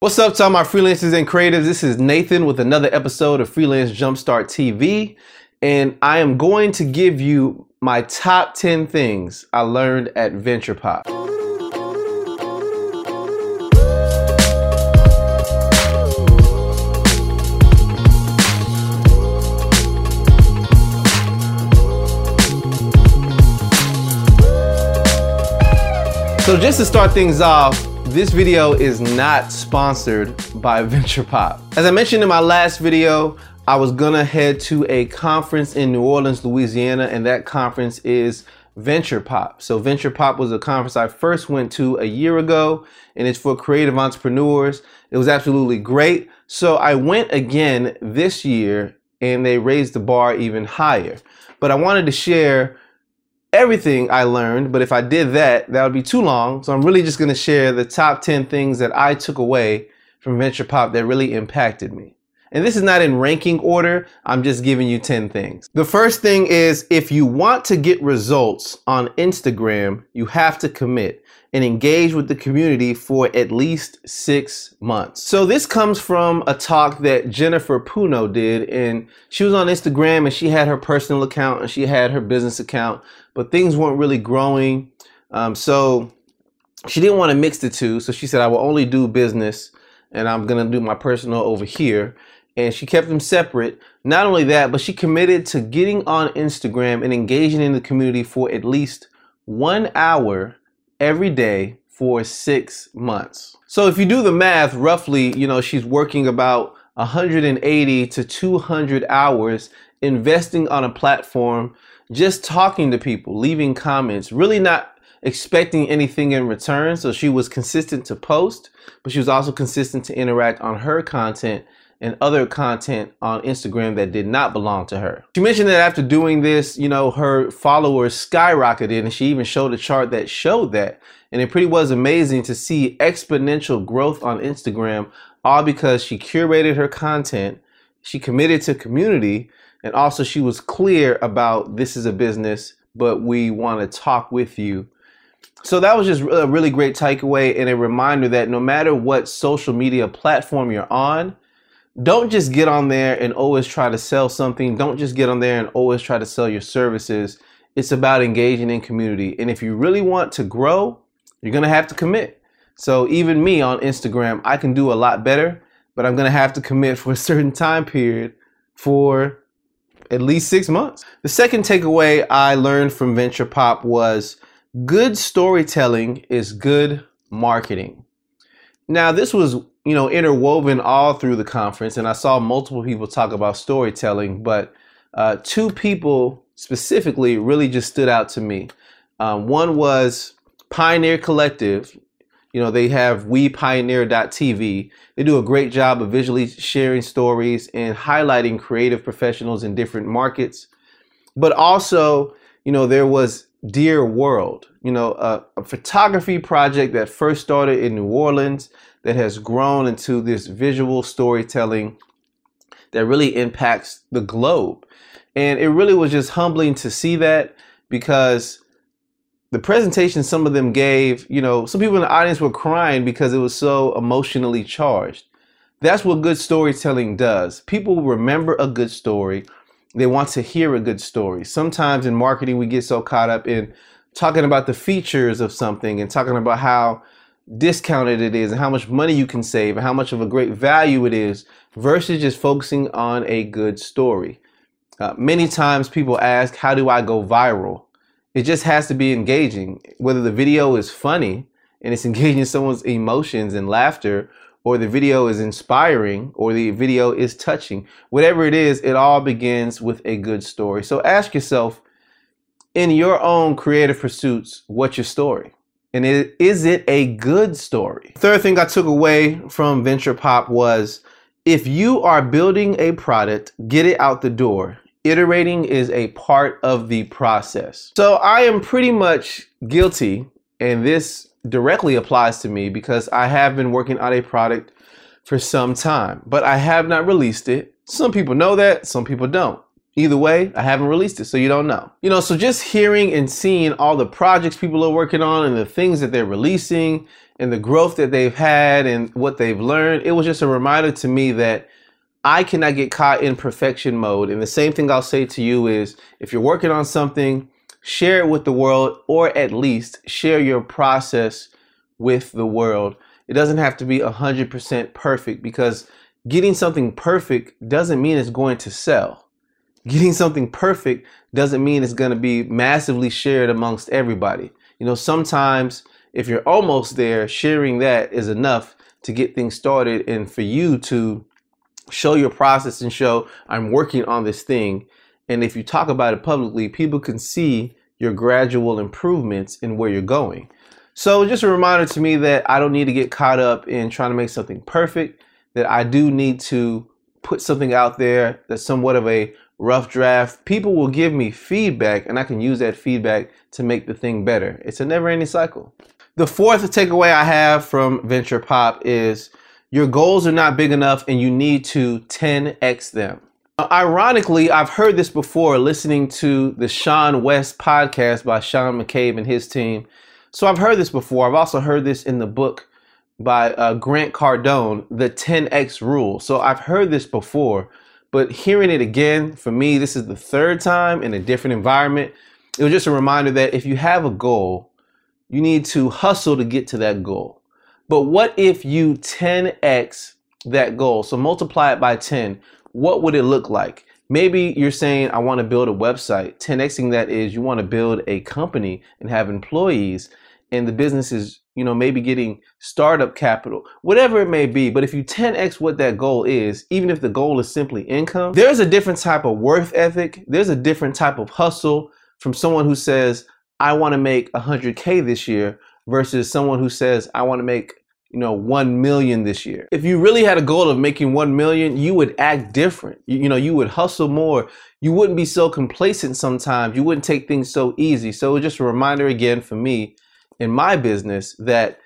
What's up to all my freelancers and creatives? This is Nathan with another episode of Freelance Jumpstart TV. And I am going to give you my top 10 things I learned at VenturePop. So just to start things off, this video is not sponsored by VenturePop. As I mentioned in my last video, I was gonna head to a conference in New Orleans, Louisiana, and that conference is VenturePop. So VenturePop was a conference I first went to a year ago, and it's for creative entrepreneurs. It was absolutely great. So I went again this year, and they raised the bar even higher. But I wanted to share everything I learned, but if I did that, that would be too long. So I'm really just going to share the top 10 things that I took away from VenturePop that really impacted me. And this is not in ranking order, I'm just giving you 10 things. The first thing is if you want to get results on Instagram, you have to commit and engage with the community for at least six months. So this comes from a talk that Jennifer Puno did and she was on Instagram and she had her personal account and she had her business account, but things weren't really growing. Um, so she didn't want to mix the two. So she said, I will only do business and I'm going to do my personal over here and she kept them separate. Not only that, but she committed to getting on Instagram and engaging in the community for at least one hour every day for six months. So if you do the math, roughly, you know, she's working about 180 to 200 hours investing on a platform, just talking to people, leaving comments, really not expecting anything in return. So she was consistent to post, but she was also consistent to interact on her content and other content on Instagram that did not belong to her. She mentioned that after doing this, you know, her followers skyrocketed and she even showed a chart that showed that. And it pretty was amazing to see exponential growth on Instagram, all because she curated her content, she committed to community, and also she was clear about this is a business, but we want to talk with you. So that was just a really great takeaway and a reminder that no matter what social media platform you're on, don't just get on there and always try to sell something. Don't just get on there and always try to sell your services. It's about engaging in community. And if you really want to grow, you're going to have to commit. So even me on Instagram, I can do a lot better, but I'm going to have to commit for a certain time period for at least six months. The second takeaway I learned from Venture Pop was good storytelling is good marketing. Now, this was you know, interwoven all through the conference, and I saw multiple people talk about storytelling, but uh, two people specifically really just stood out to me. Um, one was Pioneer Collective. You know, they have WePioneer.tv. They do a great job of visually sharing stories and highlighting creative professionals in different markets. But also, you know, there was Dear World, you know, a, a photography project that first started in New Orleans that has grown into this visual storytelling that really impacts the globe. And it really was just humbling to see that because the presentation some of them gave, you know, some people in the audience were crying because it was so emotionally charged. That's what good storytelling does. People remember a good story. They want to hear a good story. Sometimes in marketing, we get so caught up in talking about the features of something and talking about how discounted it is and how much money you can save and how much of a great value it is versus just focusing on a good story. Uh, many times people ask, How do I go viral? It just has to be engaging. Whether the video is funny and it's engaging someone's emotions and laughter, or the video is inspiring, or the video is touching, whatever it is, it all begins with a good story. So ask yourself, in your own creative pursuits, what's your story? And it, is it a good story? Third thing I took away from Venture Pop was if you are building a product, get it out the door. Iterating is a part of the process. So I am pretty much guilty, and this directly applies to me because I have been working on a product for some time, but I have not released it. Some people know that, some people don't. Either way, I haven't released it, so you don't know. You know, so just hearing and seeing all the projects people are working on and the things that they're releasing and the growth that they've had and what they've learned, it was just a reminder to me that I cannot get caught in perfection mode. And the same thing I'll say to you is if you're working on something, share it with the world, or at least share your process with the world. It doesn't have to be 100% perfect because getting something perfect doesn't mean it's going to sell getting something perfect doesn't mean it's going to be massively shared amongst everybody. You know, sometimes if you're almost there, sharing that is enough to get things started and for you to show your process and show I'm working on this thing. And if you talk about it publicly, people can see your gradual improvements in where you're going. So just a reminder to me that I don't need to get caught up in trying to make something perfect, that I do need to put something out there that's somewhat of a rough draft, people will give me feedback and I can use that feedback to make the thing better. It's a never ending cycle. The fourth takeaway I have from Venture Pop is your goals are not big enough and you need to 10x them. Ironically, I've heard this before listening to the seanwes podcast by Sean McCabe and his team. So I've heard this before. I've also heard this in the book by uh, Grant Cardone, The 10X Rule. So I've heard this before. But hearing it again, for me, this is the third time in a different environment. It was just a reminder that if you have a goal, you need to hustle to get to that goal. But what if you 10x that goal? So multiply it by 10. What would it look like? Maybe you're saying, I want to build a website. 10xing that is you want to build a company and have employees, and the business is you know, maybe getting startup capital, whatever it may be. But if you 10x what that goal is, even if the goal is simply income, there's a different type of worth ethic. There's a different type of hustle from someone who says, I want to make 100K this year versus someone who says, I want to make you know 1 million this year if you really had a goal of making 1 million you would act different you, you, know you would hustle more you wouldn't be so complacent sometimes you wouldn't take things so easy so just a reminder again for me in my business that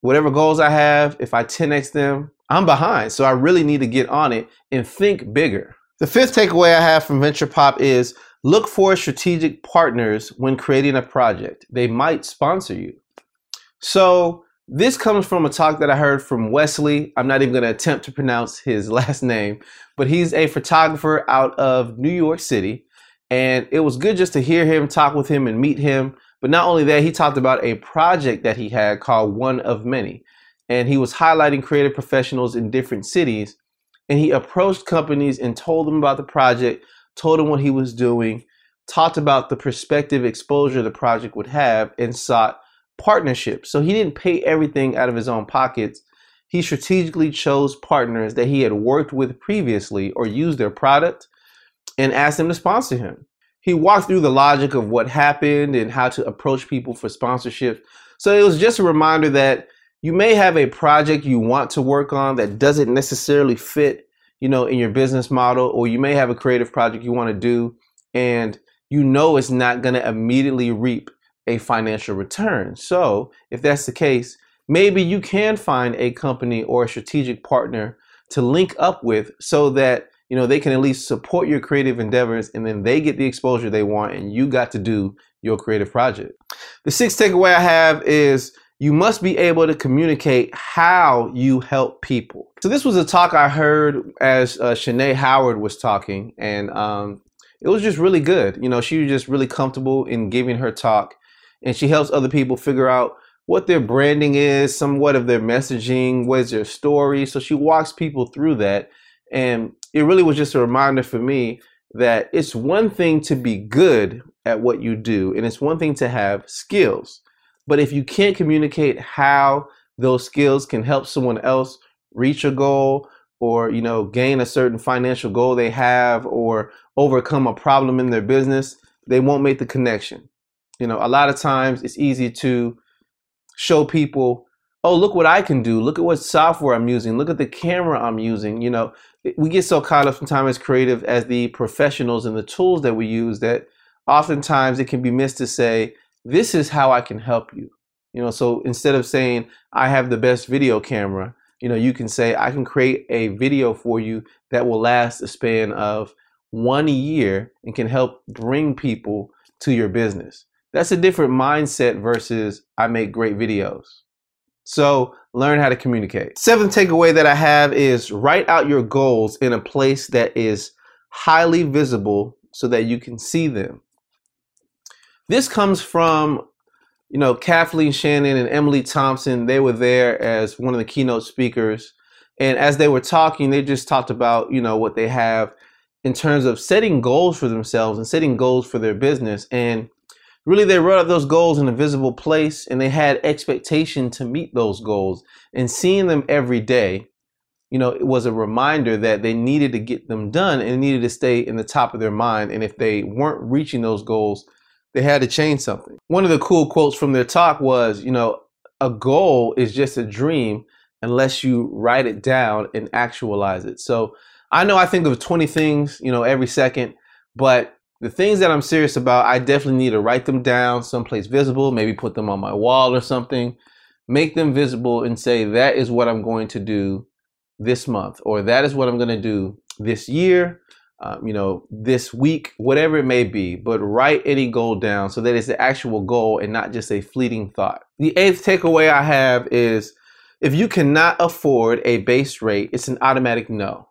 whatever goals I have, if I 10x them, I'm behind. So I really need to get on it and think bigger. The fifth takeaway I have from Venture Pop is look for strategic partners when creating a project. They might sponsor you. So this comes from a talk that I heard from Wesley. I'm not even going to attempt to pronounce his last name, but he's a photographer out of New York City. And it was good just to hear him, talk with him, and meet him. But not only that, he talked about a project that he had called One of Many. And he was highlighting creative professionals in different cities. And he approached companies and told them about the project, told them what he was doing, talked about the prospective exposure the project would have, and sought partnerships. So he didn't pay everything out of his own pockets. He strategically chose partners that he had worked with previously or used their product and asked them to sponsor him he walked through the logic of what happened and how to approach people for sponsorship. So it was just a reminder that you may have a project you want to work on that doesn't necessarily fit, you know, in your business model, or you may have a creative project you want to do and you know it's not going to immediately reap a financial return. So, if that's the case, maybe you can find a company or a strategic partner to link up with so that you know, they can at least support your creative endeavors and then they get the exposure they want and you got to do your creative project. The sixth takeaway I have is you must be able to communicate how you help people. So this was a talk I heard as uh, Shanae Howard was talking, and um, it was just really good. You know, she was just really comfortable in giving her talk, and she helps other people figure out what their branding is, somewhat of their messaging, what is their story. So she walks people through that, and it really was just a reminder for me that it's one thing to be good at what you do, and it's one thing to have skills. But if you can't communicate how those skills can help someone else reach a goal or you know gain a certain financial goal they have or overcome a problem in their business they won't make the connection you know a lot of times it's easy to show people oh look what i can do look at what software i'm using look at the camera i'm using you know we get so caught up sometimes as creative as the professionals and the tools that we use that oftentimes it can be missed to say, this is how I can help you. You know, so instead of saying, I have the best video camera, you know, you can say, I can create a video for you that will last a span of one year and can help bring people to your business. That's a different mindset versus I make great videos. So learn how to communicate. Seventh takeaway that I have is write out your goals in a place that is highly visible so that you can see them. This comes from, you know, Kathleen Shannon and Emily Thompson. They were there as one of the keynote speakers. And as they were talking, they just talked about, you know, what they have in terms of setting goals for themselves and setting goals for their business. And really, they wrote up those goals in a visible place and they had expectation to meet those goals. And seeing them every day, you know, it was a reminder that they needed to get them done and needed to stay in the top of their mind. And if they weren't reaching those goals, they had to change something. One of the cool quotes from their talk was, you know, a goal is just a dream unless you write it down and actualize it. So I know I think of 20 things, you know, every second, but the things that I'm serious about, I definitely need to write them down someplace visible, maybe put them on my wall or something, make them visible and say, that is what I'm going to do this month, or that is what I'm going to do this year, um, you know, this week, whatever it may be, but write any goal down so that it's the actual goal and not just a fleeting thought. The eighth takeaway I have is if you cannot afford a base rate, it's an automatic no.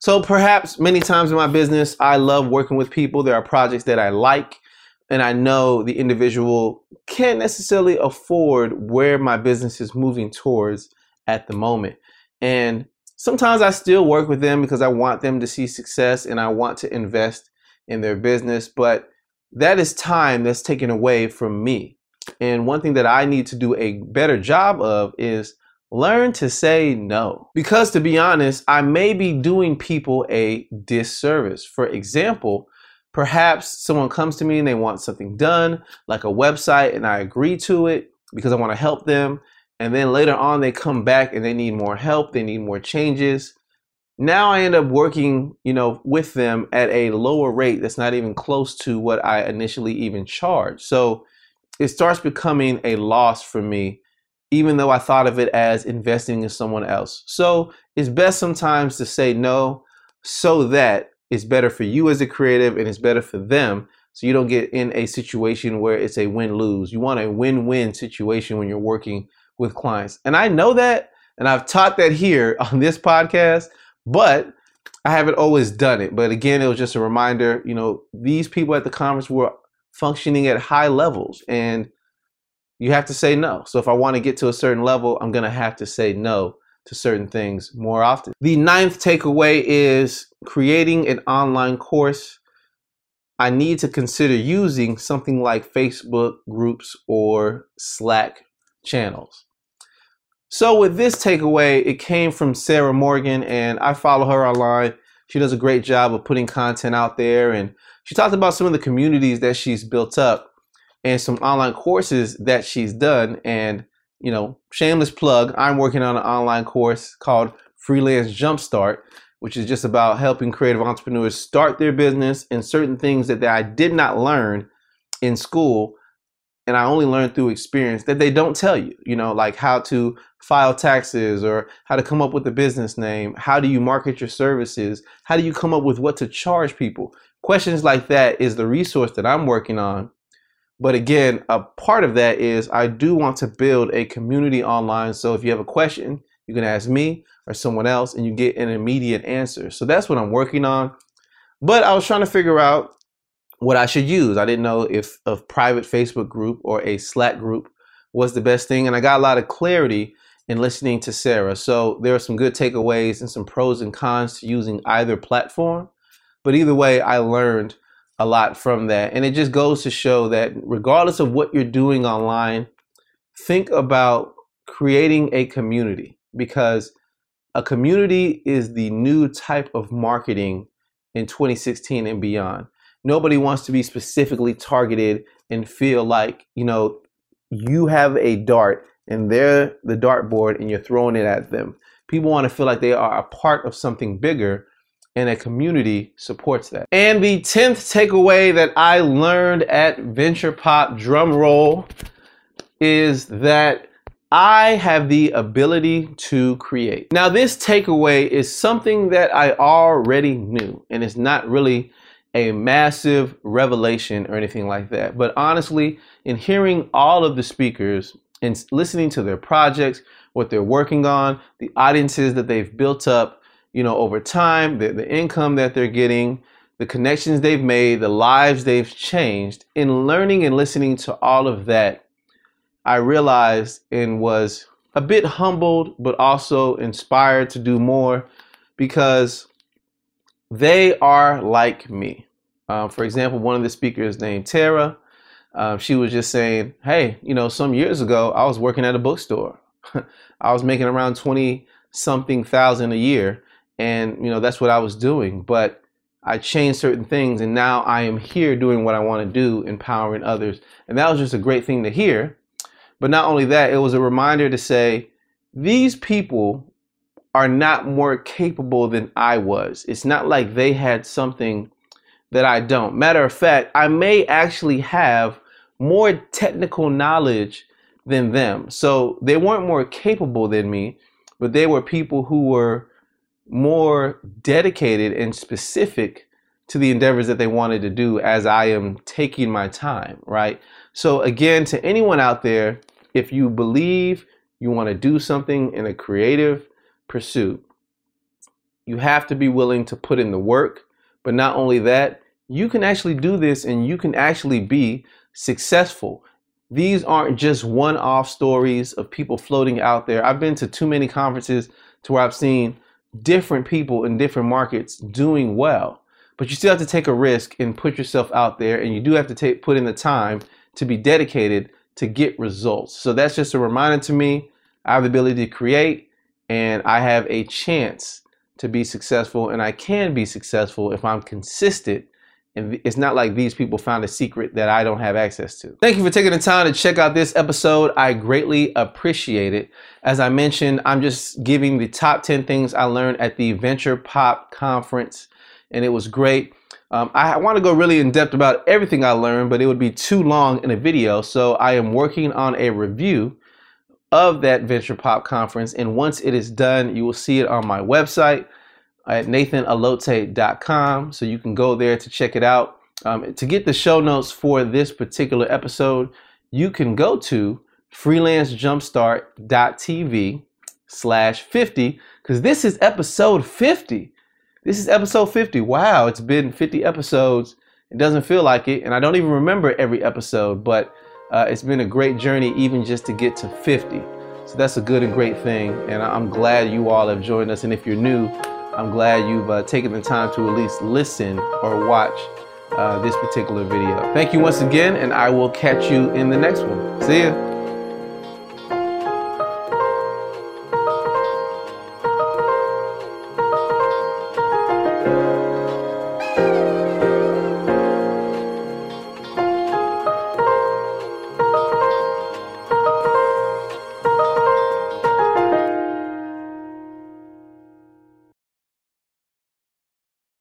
So perhaps many times in my business, I love working with people. There are projects that I like, and I know the individual can't necessarily afford where my business is moving towards at the moment. And sometimes I still work with them because I want them to see success and I want to invest in their business, but that is time that's taken away from me. And one thing that I need to do a better job of is learn to say no. Because to be honest, I may be doing people a disservice. For example, perhaps someone comes to me and they want something done, like a website, and I agree to it because I want to help them and then later on they come back and they need more help they need more changes now i end up working you know with them at a lower rate that's not even close to what i initially even charged so it starts becoming a loss for me even though i thought of it as investing in someone else so it's best sometimes to say no so that it's better for you as a creative and it's better for them so you don't get in a situation where it's a win-lose you want a win-win situation when you're working with clients. And I know that, and I've taught that here on this podcast, but I haven't always done it. But again, it was just a reminder, you know, these people at the conference were functioning at high levels and you have to say no. So if I want to get to a certain level, I'm going to have to say no to certain things more often. The ninth takeaway is creating an online course. I need to consider using something like Facebook groups or Slack channels. So with this takeaway, it came from Sarah Morgan, and I follow her online. She does a great job of putting content out there, and she talked about some of the communities that she's built up and some online courses that she's done. And you know, shameless plug, I'm working on an online course called Freelance Jumpstart, which is just about helping creative entrepreneurs start their business and certain things that I did not learn in school and I only learned through experience that they don't tell you, you know, like how to file taxes or how to come up with a business name. How do you market your services? How do you come up with what to charge people? Questions like that is the resource that I'm working on. But again, a part of that is I do want to build a community online. So if you have a question, you can ask me or someone else and you get an immediate answer. So that's what I'm working on. But I was trying to figure out what I should use. I didn't know if a private Facebook group or a Slack group was the best thing. And I got a lot of clarity in listening to Sarah. So there are some good takeaways and some pros and cons to using either platform. But either way, I learned a lot from that. And it just goes to show that regardless of what you're doing online, think about creating a community because a community is the new type of marketing in 2016 and beyond nobody wants to be specifically targeted and feel like you know you have a dart and they're the dartboard and you're throwing it at them people want to feel like they are a part of something bigger and a community supports that and the 10th takeaway that i learned at venture pop drum roll is that I have the ability to create. Now, this takeaway is something that I already knew, and it's not really a massive revelation or anything like that. But honestly, in hearing all of the speakers and listening to their projects, what they're working on, the audiences that they've built up, you know, over time, the, the income that they're getting, the connections they've made, the lives they've changed, in learning and listening to all of that, I realized and was a bit humbled, but also inspired to do more because they are like me. Uh, for example, one of the speakers named Tara, uh, she was just saying, Hey, you know, some years ago, I was working at a bookstore. I was making around 20 something thousand a year. And, you know, that's what I was doing. But I changed certain things and now I am here doing what I want to do, empowering others. And that was just a great thing to hear but not only that, it was a reminder to say, these people are not more capable than I was. It's not like they had something that I don't. Matter of fact, I may actually have more technical knowledge than them. So they weren't more capable than me, but they were people who were more dedicated and specific to the endeavors that they wanted to do as I am taking my time, right? So, again, to anyone out there if you believe you want to do something in a creative pursuit, you have to be willing to put in the work. But not only that, you can actually do this and you can actually be successful. These aren't just one off stories of people floating out there. I've been to too many conferences to where I've seen different people in different markets doing well. But you still have to take a risk and put yourself out there, and you do have to take, put in the time to be dedicated to get results. So that's just a reminder to me. I have the ability to create and I have a chance to be successful and I can be successful if I'm consistent. And it's not like these people found a secret that I don't have access to. Thank you for taking the time to check out this episode. I greatly appreciate it. As I mentioned, I'm just giving the top 10 things I learned at the Venture Pop conference, and it was great. Um, I want to go really in depth about everything I learned, but it would be too long in a video. So I am working on a review of that Venture Pop conference. And once it is done, you will see it on my website at nathanallotey.com. So you can go there to check it out. Um, to get the show notes for this particular episode, you can go to freelancejumpstart.tv slash 50 because this is episode 50. This is episode 50. Wow, it's been 50 episodes. It doesn't feel like it, and I don't even remember every episode, but uh, it's been a great journey even just to get to 50. So that's a good and great thing, and I'm glad you all have joined us. And if you're new, I'm glad you've uh, taken the time to at least listen or watch uh, this particular video. Thank you once again, and I will catch you in the next one. See ya.